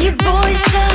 Your boy's